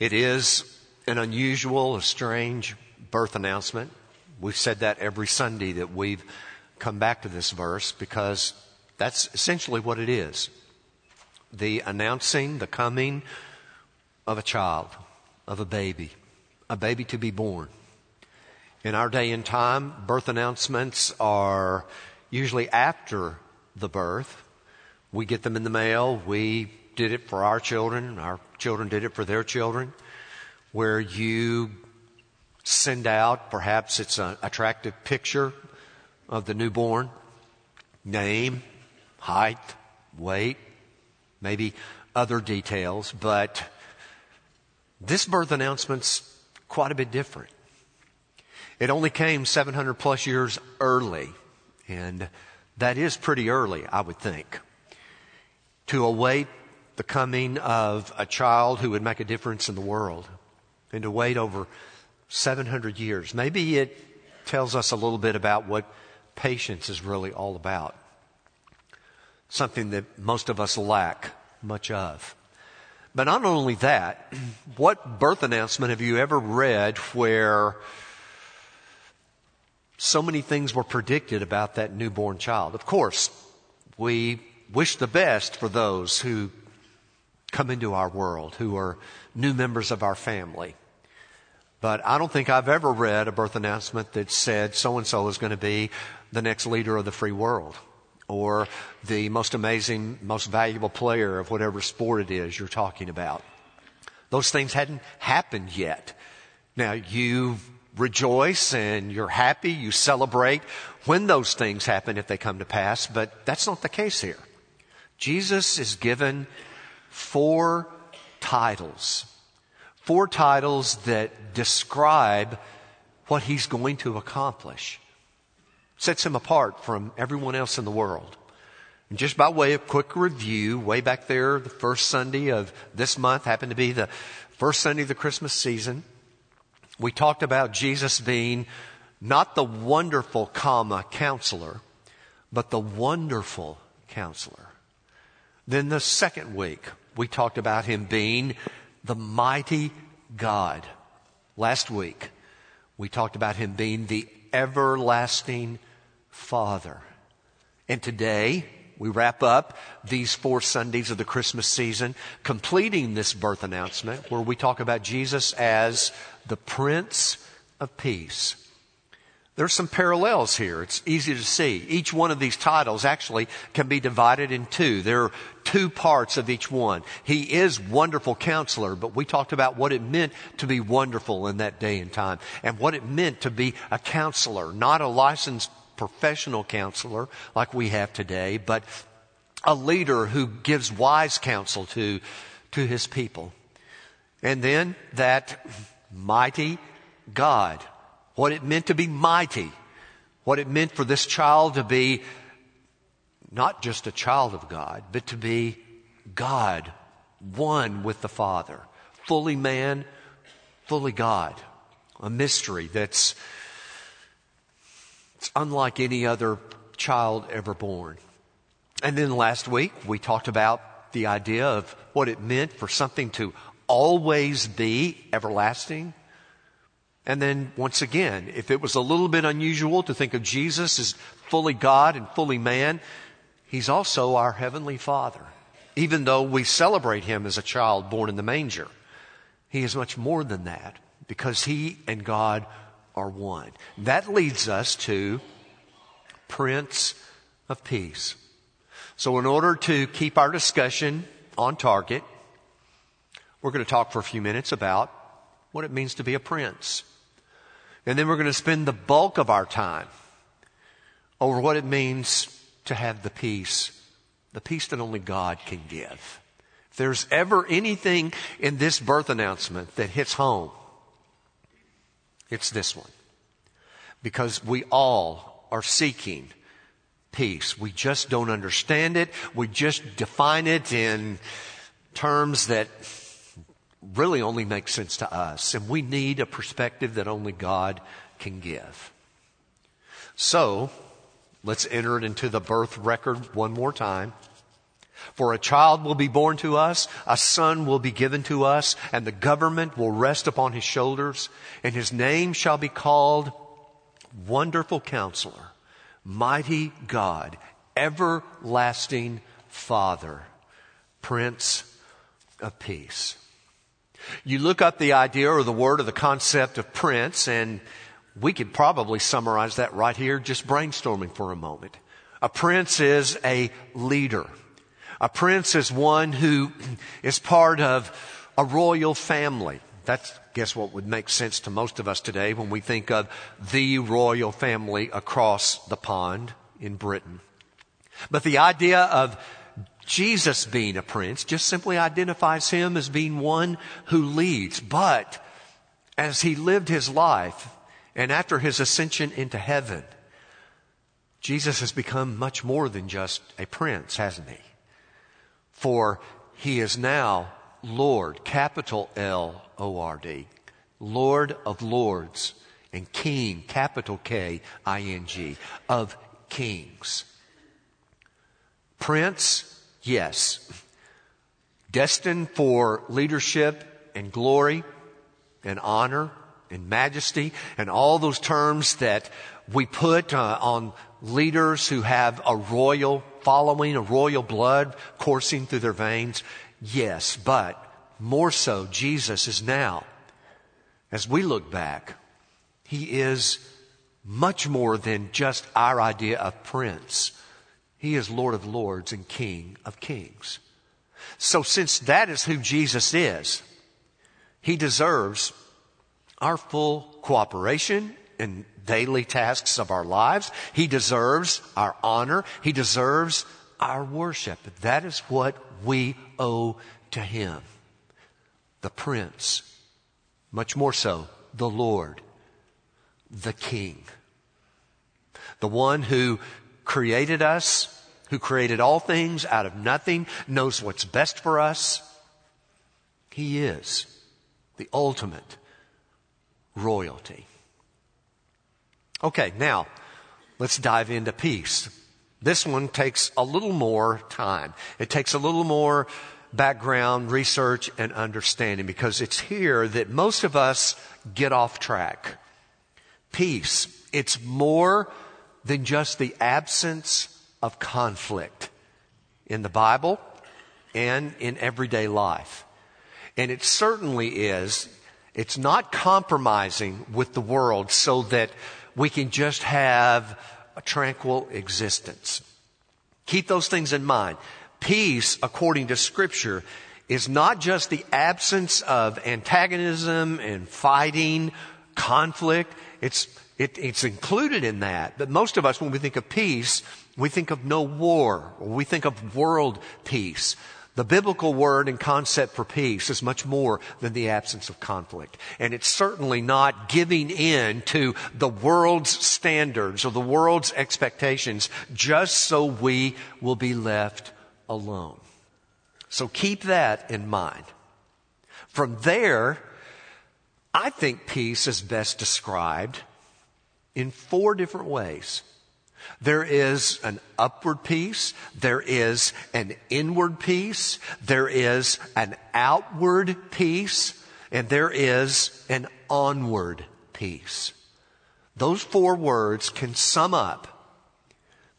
It is an unusual, a strange birth announcement. We've said that every Sunday that we've come back to this verse because that's essentially what it is. The announcing the coming of a child, of a baby, a baby to be born. In our day and time, birth announcements are usually after the birth. We get them in the mail. We did it for our children. Our children did it for their children. Where you send out, perhaps it's an attractive picture of the newborn, name, height, weight, maybe other details, but this birth announcement's quite a bit different. It only came 700 plus years early, and that is pretty early, I would think, to await the coming of a child who would make a difference in the world, and to wait over 700 years. Maybe it tells us a little bit about what patience is really all about. Something that most of us lack much of. But not only that, what birth announcement have you ever read where so many things were predicted about that newborn child? Of course, we wish the best for those who come into our world, who are new members of our family. But I don't think I've ever read a birth announcement that said so and so is going to be the next leader of the free world or the most amazing, most valuable player of whatever sport it is you're talking about. Those things hadn't happened yet. Now you rejoice and you're happy, you celebrate when those things happen if they come to pass, but that's not the case here. Jesus is given four titles. Four titles that describe what he's going to accomplish sets him apart from everyone else in the world. And just by way of quick review, way back there, the first Sunday of this month happened to be the first Sunday of the Christmas season. We talked about Jesus being not the wonderful comma counselor, but the wonderful counselor. Then the second week, we talked about him being the mighty God. Last week, we talked about him being the everlasting Father. And today, we wrap up these four Sundays of the Christmas season, completing this birth announcement where we talk about Jesus as the Prince of Peace. There's some parallels here. It's easy to see. Each one of these titles actually can be divided in two. There are two parts of each one. He is wonderful counselor, but we talked about what it meant to be wonderful in that day and time and what it meant to be a counselor, not a licensed professional counselor like we have today, but a leader who gives wise counsel to, to his people. And then that mighty God what it meant to be mighty, what it meant for this child to be not just a child of God, but to be God, one with the Father, fully man, fully God. A mystery that's it's unlike any other child ever born. And then last week we talked about the idea of what it meant for something to always be everlasting and then once again, if it was a little bit unusual to think of Jesus as fully God and fully man, He's also our Heavenly Father. Even though we celebrate Him as a child born in the manger, He is much more than that because He and God are one. That leads us to Prince of Peace. So in order to keep our discussion on target, we're going to talk for a few minutes about what it means to be a prince. And then we're going to spend the bulk of our time over what it means to have the peace, the peace that only God can give. If there's ever anything in this birth announcement that hits home, it's this one. Because we all are seeking peace. We just don't understand it. We just define it in terms that really only makes sense to us. And we need a perspective that only God can give. So, let's enter it into the birth record one more time. For a child will be born to us, a son will be given to us, and the government will rest upon his shoulders, and his name shall be called Wonderful Counselor, Mighty God, Everlasting Father, Prince of Peace. You look up the idea or the word or the concept of prince, and we could probably summarize that right here, just brainstorming for a moment. A prince is a leader. A prince is one who is part of a royal family. That's, guess, what would make sense to most of us today when we think of the royal family across the pond in Britain. But the idea of Jesus being a prince just simply identifies him as being one who leads. But as he lived his life and after his ascension into heaven, Jesus has become much more than just a prince, hasn't he? For he is now Lord, capital L O R D, Lord of Lords, and King, capital K I N G, of kings. Prince, yes. Destined for leadership and glory and honor and majesty and all those terms that we put uh, on leaders who have a royal following, a royal blood coursing through their veins? Yes, but more so, Jesus is now, as we look back, he is much more than just our idea of prince. He is Lord of lords and King of kings. So since that is who Jesus is, he deserves our full cooperation in daily tasks of our lives. He deserves our honor. He deserves our worship. That is what we owe to Him. The Prince, much more so, the Lord, the King, the one who created us, who created all things out of nothing, knows what's best for us. He is the ultimate royalty. Okay, now let's dive into peace. This one takes a little more time. It takes a little more background, research, and understanding because it's here that most of us get off track. Peace. It's more than just the absence of conflict in the Bible and in everyday life. And it certainly is, it's not compromising with the world so that we can just have a tranquil existence. Keep those things in mind. Peace, according to scripture, is not just the absence of antagonism and fighting, conflict. It's, it, it's included in that. But most of us, when we think of peace, we think of no war, or we think of world peace. The biblical word and concept for peace is much more than the absence of conflict. And it's certainly not giving in to the world's standards or the world's expectations just so we will be left alone. So keep that in mind. From there, I think peace is best described in four different ways. There is an upward peace. There is an inward peace. There is an outward peace. And there is an onward peace. Those four words can sum up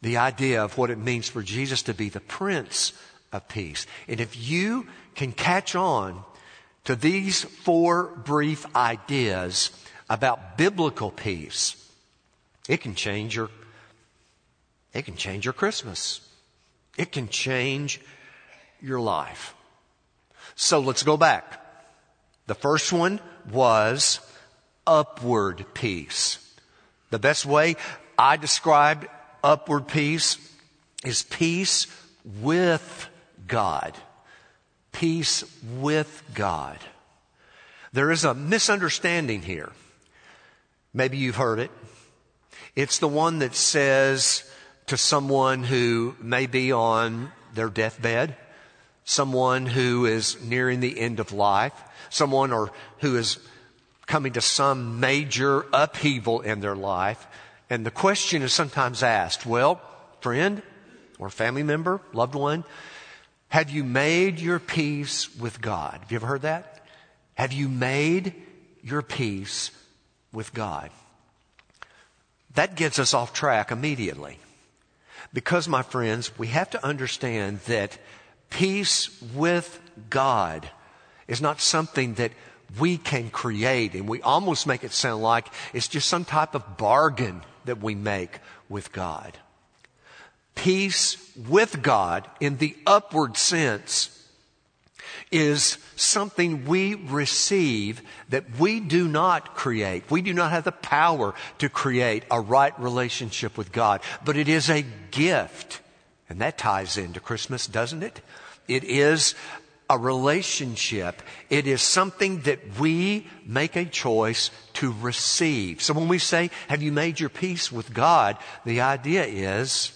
the idea of what it means for Jesus to be the Prince of Peace. And if you can catch on to these four brief ideas about biblical peace, it can change your it can change your Christmas. It can change your life. So let's go back. The first one was upward peace. The best way I described upward peace is peace with God. Peace with God. There is a misunderstanding here. Maybe you've heard it. It's the one that says to someone who may be on their deathbed, someone who is nearing the end of life, someone or who is coming to some major upheaval in their life. And the question is sometimes asked, well, friend or family member, loved one, Have you made your peace with God? Have you ever heard that? Have you made your peace with God? That gets us off track immediately. Because, my friends, we have to understand that peace with God is not something that we can create, and we almost make it sound like it's just some type of bargain that we make with God. Peace with God in the upward sense is something we receive that we do not create. We do not have the power to create a right relationship with God, but it is a gift. And that ties into Christmas, doesn't it? It is a relationship. It is something that we make a choice to receive. So when we say, have you made your peace with God? The idea is,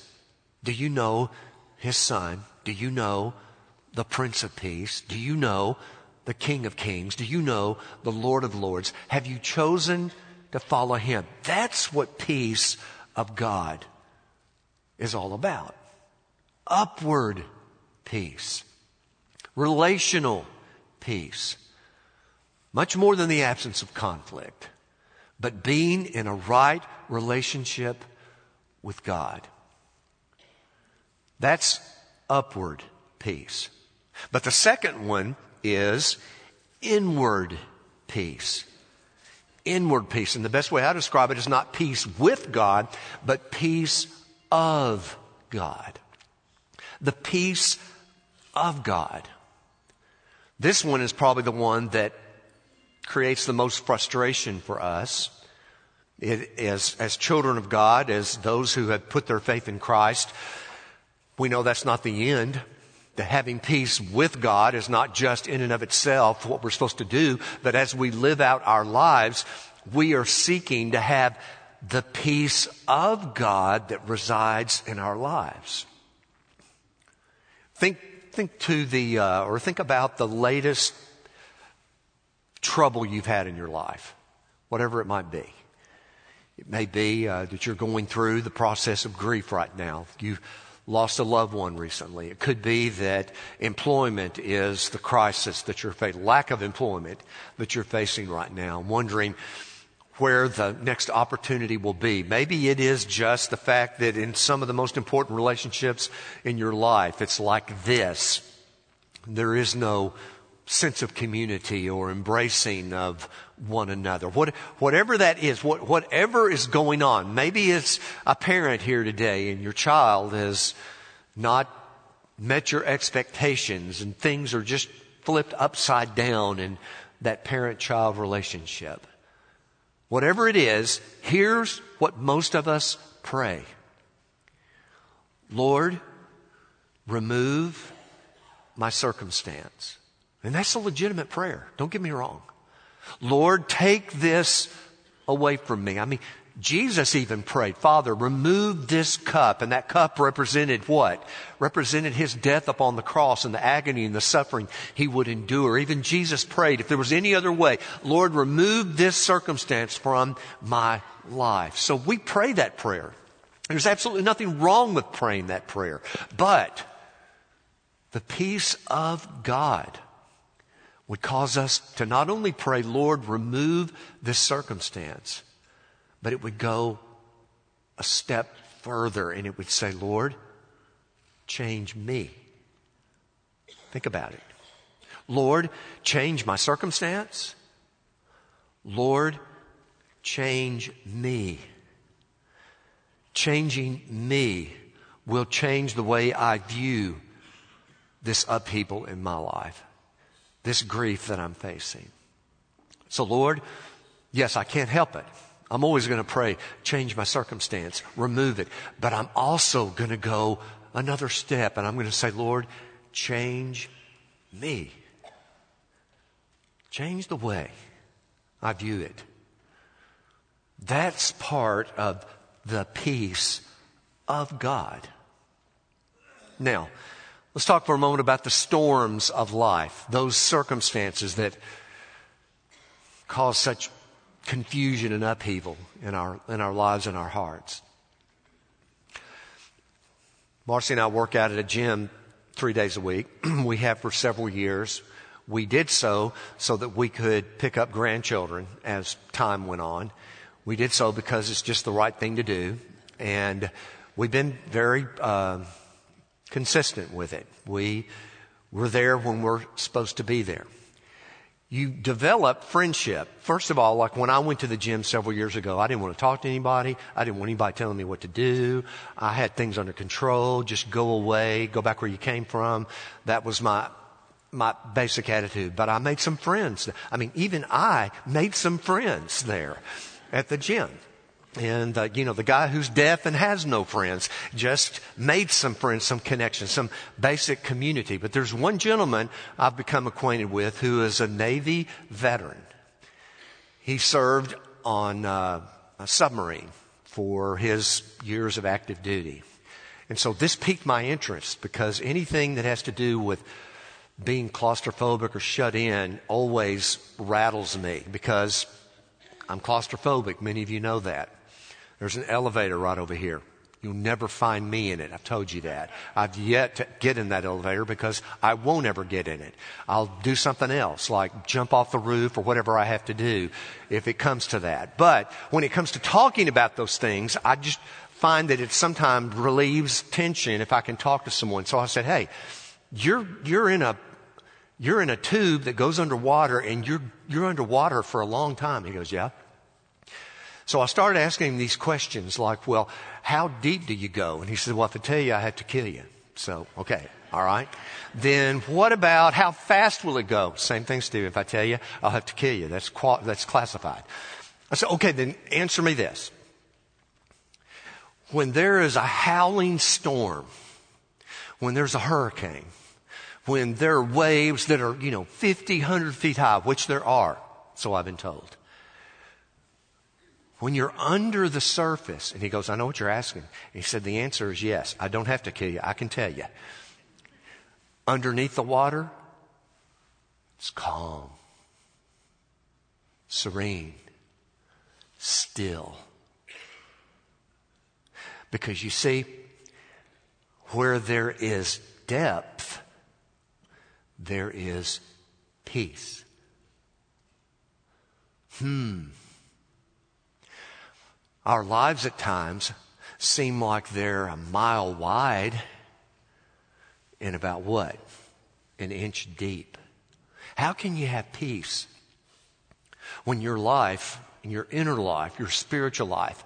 do you know His Son? Do you know the Prince of Peace? Do you know the King of Kings? Do you know the Lord of Lords? Have you chosen to follow Him? That's what peace of God is all about. Upward peace. Relational peace. Much more than the absence of conflict, but being in a right relationship with God. That's upward peace. But the second one is inward peace. Inward peace. And the best way I describe it is not peace with God, but peace of God. The peace of God. This one is probably the one that creates the most frustration for us. As, as children of God, as those who have put their faith in Christ, we know that's not the end that having peace with God is not just in and of itself what we're supposed to do, but as we live out our lives, we are seeking to have the peace of God that resides in our lives. Think, think to the, uh, or think about the latest trouble you've had in your life, whatever it might be. It may be uh, that you're going through the process of grief right now. You lost a loved one recently. It could be that employment is the crisis that you're facing, lack of employment that you're facing right now, wondering where the next opportunity will be. Maybe it is just the fact that in some of the most important relationships in your life, it's like this. There is no sense of community or embracing of one another. What, whatever that is, what, whatever is going on, maybe it's a parent here today and your child has not met your expectations and things are just flipped upside down in that parent child relationship. Whatever it is, here's what most of us pray. Lord, remove my circumstance. And that's a legitimate prayer. Don't get me wrong. Lord, take this away from me. I mean, Jesus even prayed, Father, remove this cup. And that cup represented what? Represented his death upon the cross and the agony and the suffering he would endure. Even Jesus prayed, if there was any other way, Lord, remove this circumstance from my life. So we pray that prayer. There's absolutely nothing wrong with praying that prayer. But the peace of God would cause us to not only pray, Lord, remove this circumstance, but it would go a step further and it would say, Lord, change me. Think about it. Lord, change my circumstance. Lord, change me. Changing me will change the way I view this upheaval in my life this grief that I'm facing. So, Lord, yes, I can't help it. I'm always going to pray, change my circumstance, remove it. But I'm also going to go another step and I'm going to say, Lord, change me. Change the way I view it. That's part of the peace of God. Now, Let's talk for a moment about the storms of life, those circumstances that cause such confusion and upheaval in our, in our lives and our hearts. Marcy and I work out at a gym three days a week. we have for several years. We did so so that we could pick up grandchildren as time went on. We did so because it's just the right thing to do. And we've been very uh, consistent with it. We, we're there when we're supposed to be there you develop friendship. First of all, like when I went to the gym several years ago, I didn't want to talk to anybody. I didn't want anybody telling me what to do. I had things under control. Just go away, go back where you came from. That was my, my basic attitude. But I made some friends. I mean, even I made some friends there at the gym. And, uh, you know, the guy who's deaf and has no friends just made some friends, some connections, some basic community. But there's one gentleman I've become acquainted with who is a Navy veteran. He served on uh, a submarine for his years of active duty. And so this piqued my interest because anything that has to do with being claustrophobic or shut in always rattles me because I'm claustrophobic. Many of you know that. There's an elevator right over here. You'll never find me in it. I've told you that. I've yet to get in that elevator because I won't ever get in it. I'll do something else, like jump off the roof or whatever I have to do if it comes to that. But when it comes to talking about those things, I just find that it sometimes relieves tension if I can talk to someone. So I said, hey, you're, you're in a, you're in a tube that goes underwater and you're, you're underwater for a long time. He goes, yeah. So I started asking him these questions like, well, how deep do you go? And he said, well, if I tell you, I have to kill you. So, okay. All right. Then what about how fast will it go? Same thing, Steve. If I tell you, I'll have to kill you. That's, qual- that's classified. I said, okay, then answer me this. When there is a howling storm, when there's a hurricane, when there are waves that are, you know, 50, 100 feet high, which there are, so I've been told. When you're under the surface, and he goes, I know what you're asking. And he said, the answer is yes. I don't have to kill you. I can tell you. Underneath the water, it's calm, serene, still. Because you see, where there is depth, there is peace. Hmm. Our lives at times seem like they're a mile wide and about what? An inch deep. How can you have peace when your life, your inner life, your spiritual life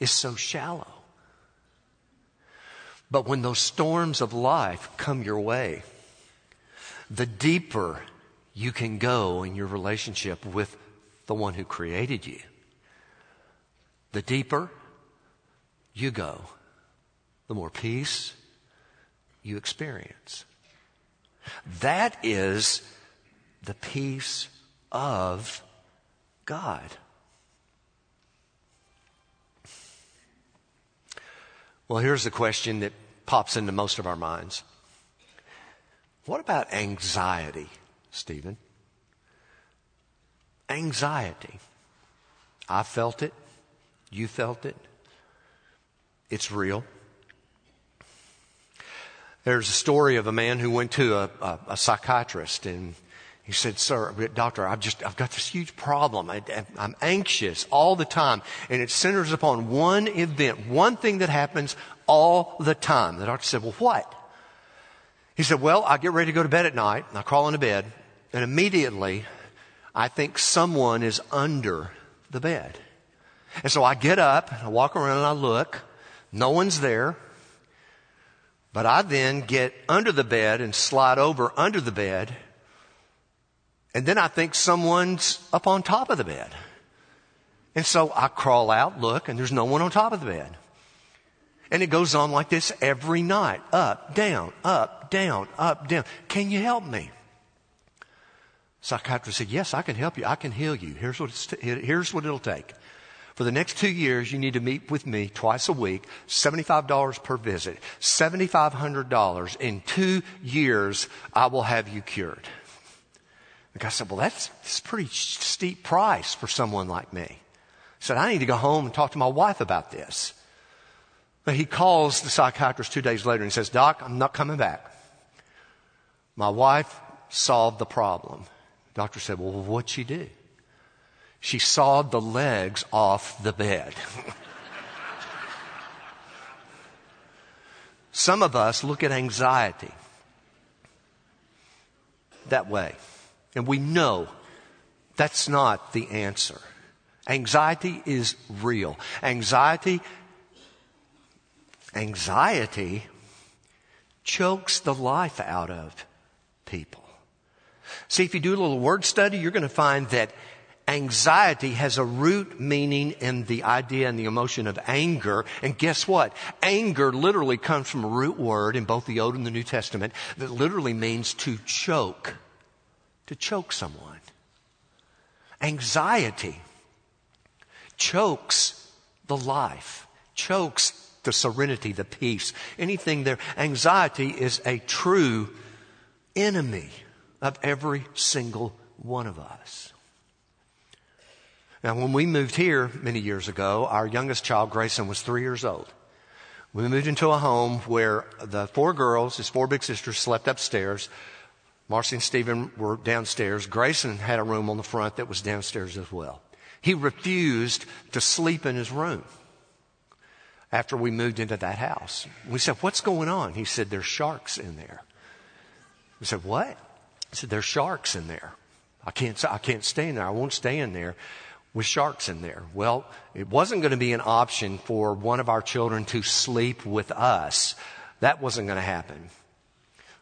is so shallow? But when those storms of life come your way, the deeper you can go in your relationship with the one who created you the deeper you go, the more peace you experience. That is the peace of God. Well, here's the question that pops into most of our minds. What about anxiety, Stephen? Anxiety. I felt it. You felt it. It's real. There's a story of a man who went to a, a, a psychiatrist and he said, sir, doctor, I've just, I've got this huge problem. I, am anxious all the time. And it centers upon one event, one thing that happens all the time. The doctor said, well, what? He said, well, I get ready to go to bed at night and I crawl into bed and immediately I think someone is under the bed. And so I get up, and I walk around and I look. No one's there. But I then get under the bed and slide over under the bed. And then I think someone's up on top of the bed. And so I crawl out, look, and there's no one on top of the bed. And it goes on like this every night. Up, down, up, down, up, down. Can you help me? Psychiatrist said, yes, I can help you. I can heal you. Here's what, here's what it'll take. For the next two years, you need to meet with me twice a week, $75 per visit, $7,500. In two years, I will have you cured. The guy said, well, that's, that's a pretty steep price for someone like me. He said, I need to go home and talk to my wife about this. But he calls the psychiatrist two days later and says, Doc, I'm not coming back. My wife solved the problem. The Doctor said, Well, what'd she do? She sawed the legs off the bed. Some of us look at anxiety that way, and we know that's not the answer. Anxiety is real. Anxiety, anxiety chokes the life out of people. See, if you do a little word study, you're going to find that anxiety has a root meaning in the idea and the emotion of anger. And guess what? Anger literally comes from a root word in both the Old and the New Testament that literally means to choke, to choke someone. Anxiety chokes the life, chokes the serenity, the peace, anything there. Anxiety is a true enemy of every single one of us. Now, when we moved here many years ago, our youngest child, Grayson, was three years old. We moved into a home where the four girls, his four big sisters, slept upstairs. Marcy and Stephen were downstairs. Grayson had a room on the front that was downstairs as well. He refused to sleep in his room after we moved into that house. We said, What's going on? He said, There's sharks in there. We said, What? He said, There's sharks in there. I can't, I can't stay in there. I won't stay in there with sharks in there. Well, it wasn't going to be an option for one of our children to sleep with us. That wasn't going to happen.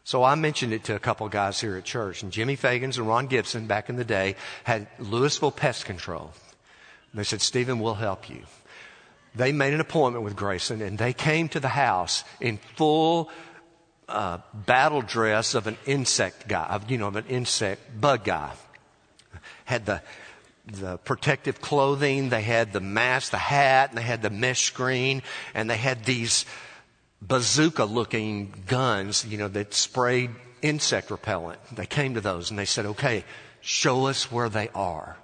So I mentioned it to a couple guys here at church, and Jimmy Fagans and Ron Gibson back in the day had Louisville Pest Control. And they said, Stephen, we'll help you. They made an appointment with Grayson, and they came to the house in full uh, battle dress of an insect guy, of, you know, of an insect bug guy. Had the the protective clothing, they had the mask, the hat, and they had the mesh screen, and they had these bazooka looking guns, you know, that sprayed insect repellent. They came to those and they said, okay, show us where they are.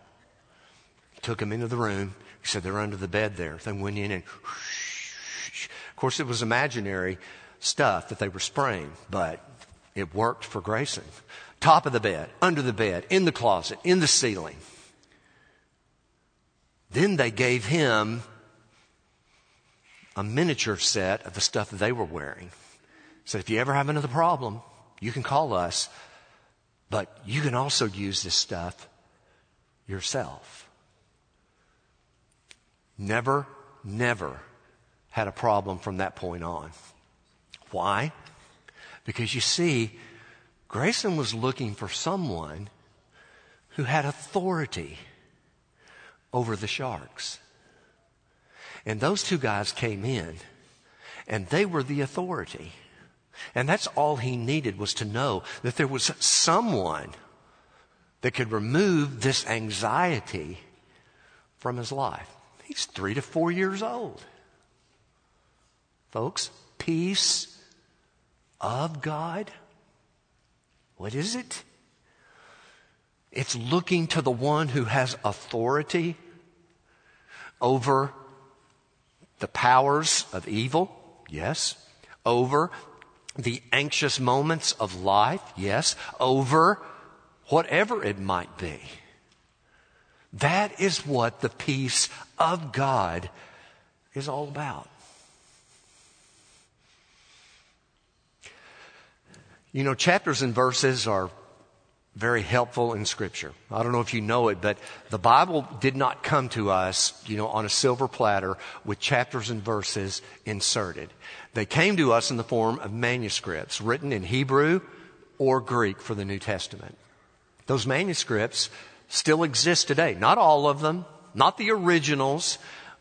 Took them into the room. He said, they're under the bed there. They went in and, of course, it was imaginary stuff that they were spraying, but it worked for Grayson. Top of the bed, under the bed, in the closet, in the ceiling. Then they gave him a miniature set of the stuff that they were wearing. Said, if you ever have another problem, you can call us, but you can also use this stuff yourself. Never, never had a problem from that point on. Why? Because you see, Grayson was looking for someone who had authority over the sharks. And those two guys came in and they were the authority. And that's all he needed was to know that there was someone that could remove this anxiety from his life. He's three to four years old. Folks, peace of God. What is it? It's looking to the one who has authority over the powers of evil, yes. Over the anxious moments of life, yes. Over whatever it might be. That is what the peace of God is all about. You know, chapters and verses are very helpful in scripture. I don't know if you know it, but the Bible did not come to us, you know, on a silver platter with chapters and verses inserted. They came to us in the form of manuscripts written in Hebrew or Greek for the New Testament. Those manuscripts still exist today. Not all of them, not the originals,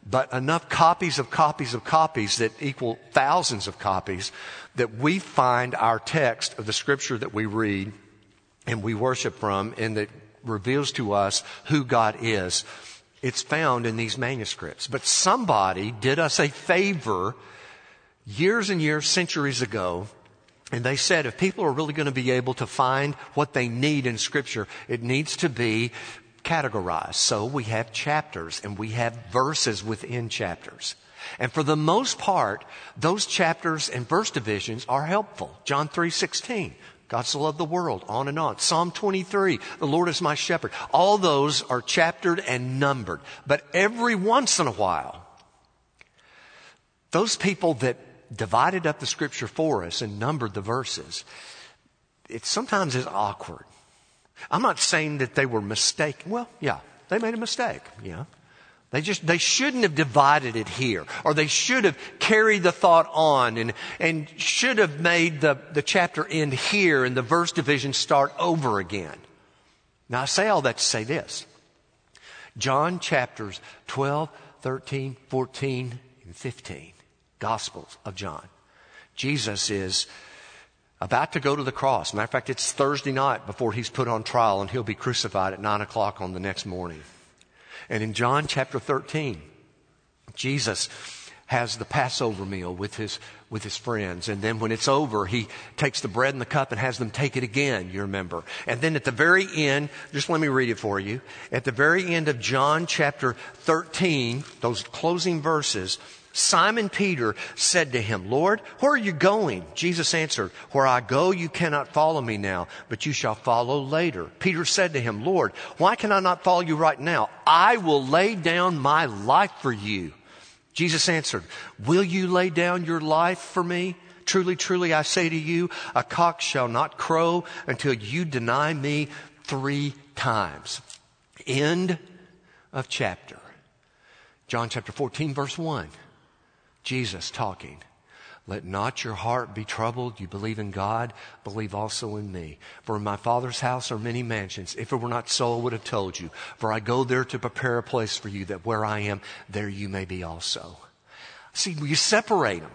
but enough copies of copies of copies that equal thousands of copies that we find our text of the scripture that we read and we worship from and that reveals to us who God is. It's found in these manuscripts. But somebody did us a favor years and years, centuries ago, and they said if people are really going to be able to find what they need in Scripture, it needs to be categorized. So we have chapters and we have verses within chapters. And for the most part, those chapters and verse divisions are helpful. John 3:16 God so loved the world, on and on. Psalm 23, the Lord is my shepherd. All those are chaptered and numbered. But every once in a while, those people that divided up the scripture for us and numbered the verses, it sometimes is awkward. I'm not saying that they were mistaken. Well, yeah, they made a mistake, yeah. They just, they shouldn't have divided it here, or they should have carried the thought on and, and should have made the, the chapter end here and the verse division start over again. Now I say all that to say this. John chapters 12, 13, 14, and 15. Gospels of John. Jesus is about to go to the cross. Matter of fact, it's Thursday night before he's put on trial and he'll be crucified at nine o'clock on the next morning. And in John chapter 13, Jesus has the Passover meal with his, with his friends. And then when it's over, he takes the bread and the cup and has them take it again, you remember. And then at the very end, just let me read it for you. At the very end of John chapter 13, those closing verses, Simon Peter said to him, Lord, where are you going? Jesus answered, Where I go, you cannot follow me now, but you shall follow later. Peter said to him, Lord, why can I not follow you right now? I will lay down my life for you. Jesus answered, Will you lay down your life for me? Truly, truly, I say to you, a cock shall not crow until you deny me three times. End of chapter. John chapter 14, verse 1. Jesus talking. Let not your heart be troubled. You believe in God, believe also in me. For in my Father's house are many mansions. If it were not so, I would have told you. For I go there to prepare a place for you, that where I am, there you may be also. See, you separate them.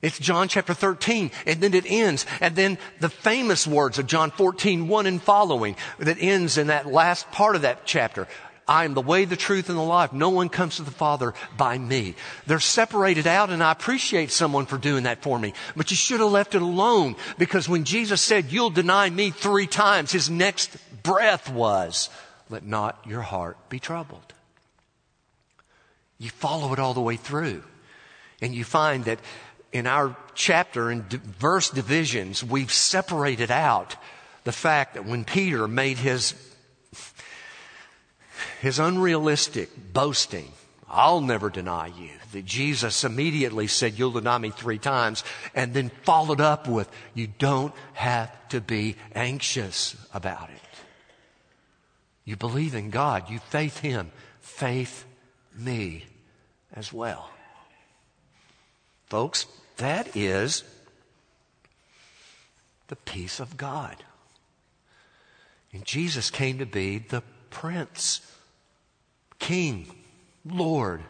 It's John chapter 13, and then it ends. And then the famous words of John 14, 1 and following, that ends in that last part of that chapter. I am the way, the truth, and the life. No one comes to the Father by me. They're separated out, and I appreciate someone for doing that for me. But you should have left it alone because when Jesus said, You'll deny me three times, his next breath was, Let not your heart be troubled. You follow it all the way through, and you find that in our chapter and verse divisions, we've separated out the fact that when Peter made his his unrealistic boasting, I'll never deny you, that Jesus immediately said, You'll deny me three times, and then followed up with, You don't have to be anxious about it. You believe in God, you faith Him, faith me as well. Folks, that is the peace of God. And Jesus came to be the Prince King, Lord,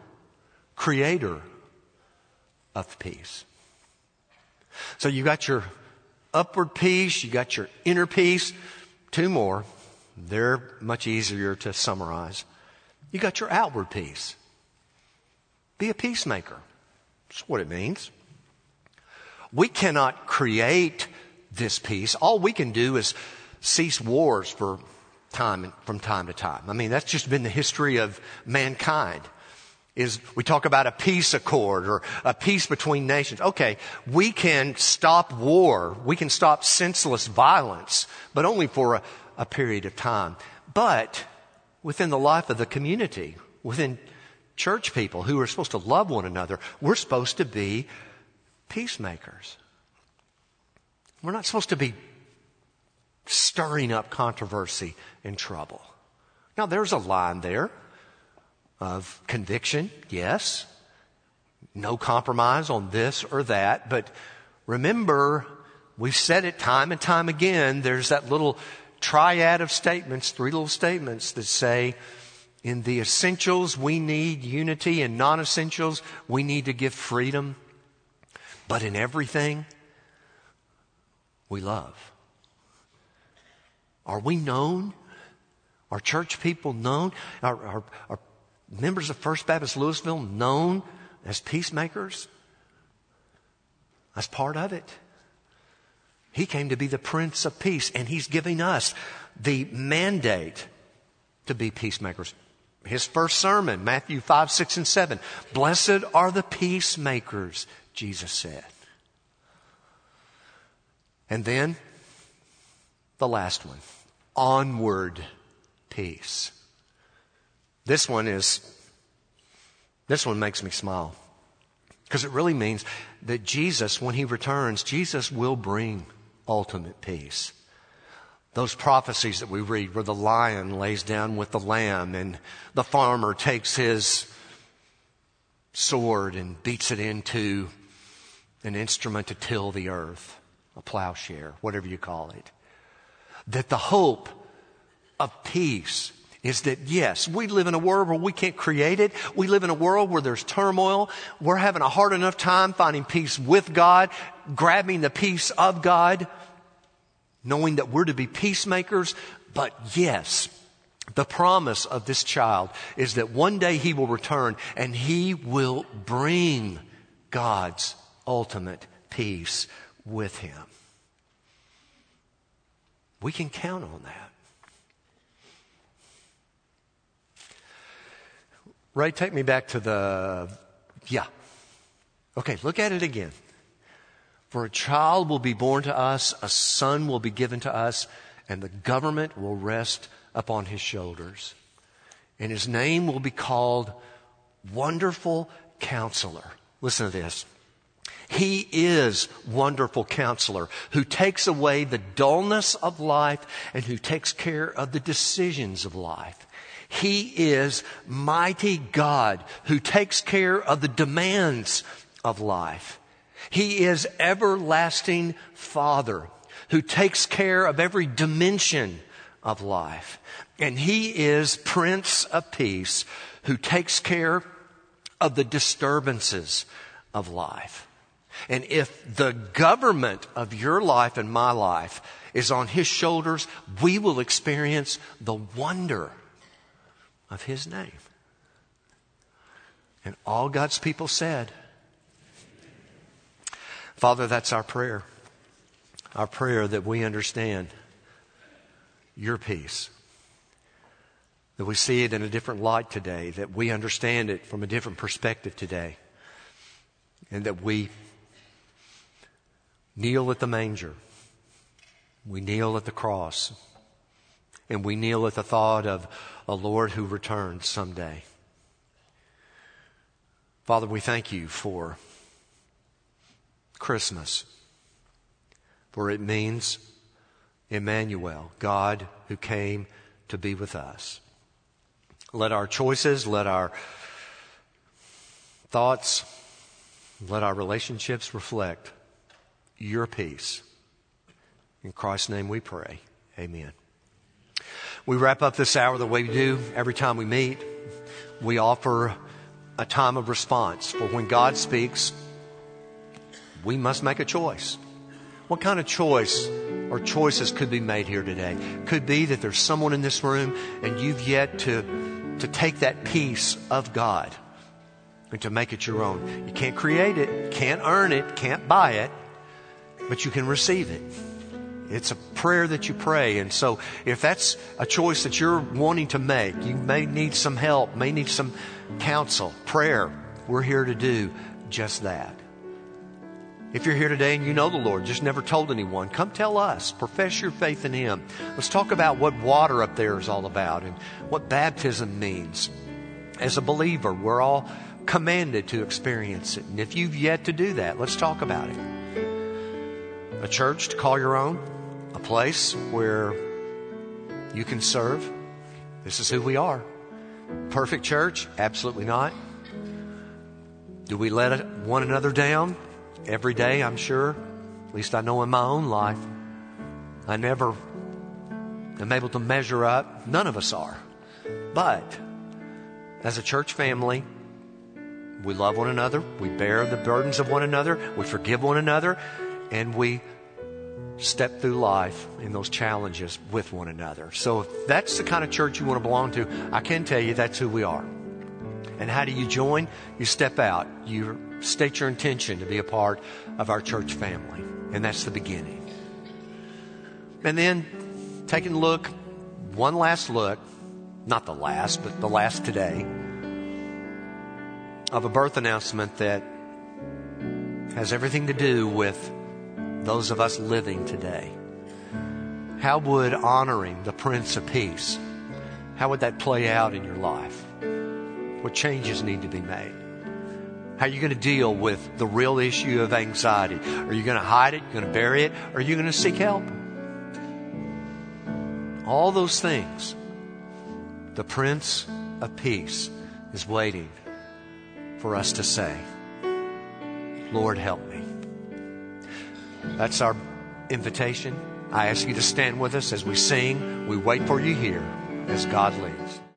Creator of peace. So you got your upward peace, you got your inner peace, two more. They're much easier to summarize. You got your outward peace. Be a peacemaker. That's what it means. We cannot create this peace. All we can do is cease wars for time from time to time. I mean, that's just been the history of mankind. Is we talk about a peace accord or a peace between nations. Okay, we can stop war. We can stop senseless violence, but only for a, a period of time. But within the life of the community, within church people who are supposed to love one another, we're supposed to be peacemakers. We're not supposed to be stirring up controversy and trouble. Now, there's a line there of conviction, yes. No compromise on this or that. But remember, we've said it time and time again. There's that little triad of statements, three little statements that say, in the essentials, we need unity. In non essentials, we need to give freedom. But in everything, we love. Are we known? Are church people known? Are, are, are members of First Baptist Louisville known as peacemakers? That's part of it. He came to be the Prince of Peace, and He's giving us the mandate to be peacemakers. His first sermon, Matthew 5, 6, and 7. Blessed are the peacemakers, Jesus said. And then the last one onward peace. This one is, this one makes me smile. Because it really means that Jesus, when he returns, Jesus will bring ultimate peace. Those prophecies that we read where the lion lays down with the lamb and the farmer takes his sword and beats it into an instrument to till the earth, a plowshare, whatever you call it. That the hope of peace is that yes, we live in a world where we can't create it. We live in a world where there's turmoil. We're having a hard enough time finding peace with God, grabbing the peace of God, knowing that we're to be peacemakers. But yes, the promise of this child is that one day he will return and he will bring God's ultimate peace with him. We can count on that. Ray, take me back to the, yeah. Okay, look at it again. For a child will be born to us, a son will be given to us, and the government will rest upon his shoulders. And his name will be called Wonderful Counselor. Listen to this. He is wonderful counselor who takes away the dullness of life and who takes care of the decisions of life. He is mighty God who takes care of the demands of life. He is everlasting Father who takes care of every dimension of life. And He is Prince of Peace who takes care of the disturbances of life. And if the government of your life and my life is on His shoulders, we will experience the wonder of His name. And all God's people said, Father, that's our prayer. Our prayer that we understand your peace. That we see it in a different light today, that we understand it from a different perspective today, and that we kneel at the manger, we kneel at the cross, and we kneel at the thought of a Lord who returns someday. Father, we thank you for Christmas, for it means Emmanuel, God who came to be with us. Let our choices, let our thoughts, let our relationships reflect your peace. In Christ's name we pray. Amen. We wrap up this hour the way we do every time we meet. We offer a time of response. For when God speaks, we must make a choice. What kind of choice or choices could be made here today? Could be that there's someone in this room and you've yet to, to take that peace of God and to make it your own. You can't create it, can't earn it, can't buy it, but you can receive it. It's a prayer that you pray. And so if that's a choice that you're wanting to make, you may need some help, may need some counsel, prayer. We're here to do just that. If you're here today and you know the Lord, just never told anyone, come tell us. Profess your faith in Him. Let's talk about what water up there is all about and what baptism means. As a believer, we're all commanded to experience it. And if you've yet to do that, let's talk about it. A church to call your own, a place where you can serve. This is who we are. Perfect church? Absolutely not. Do we let one another down? Every day, I'm sure. At least I know in my own life. I never am able to measure up. None of us are. But as a church family, we love one another. We bear the burdens of one another. We forgive one another. And we step through life in those challenges with one another. So if that's the kind of church you want to belong to, I can tell you that's who we are. And how do you join? You step out. You state your intention to be a part of our church family. And that's the beginning. And then taking a look, one last look, not the last, but the last today, of a birth announcement that has everything to do with those of us living today. How would honoring the Prince of Peace, how would that play out in your life? What changes need to be made? How are you going to deal with the real issue of anxiety? Are you going to hide it? Are you going to bury it? Or are you going to seek help? All those things, the Prince of Peace is waiting for us to say, Lord, help me. That's our invitation. I ask you to stand with us as we sing. We wait for you here as God leads.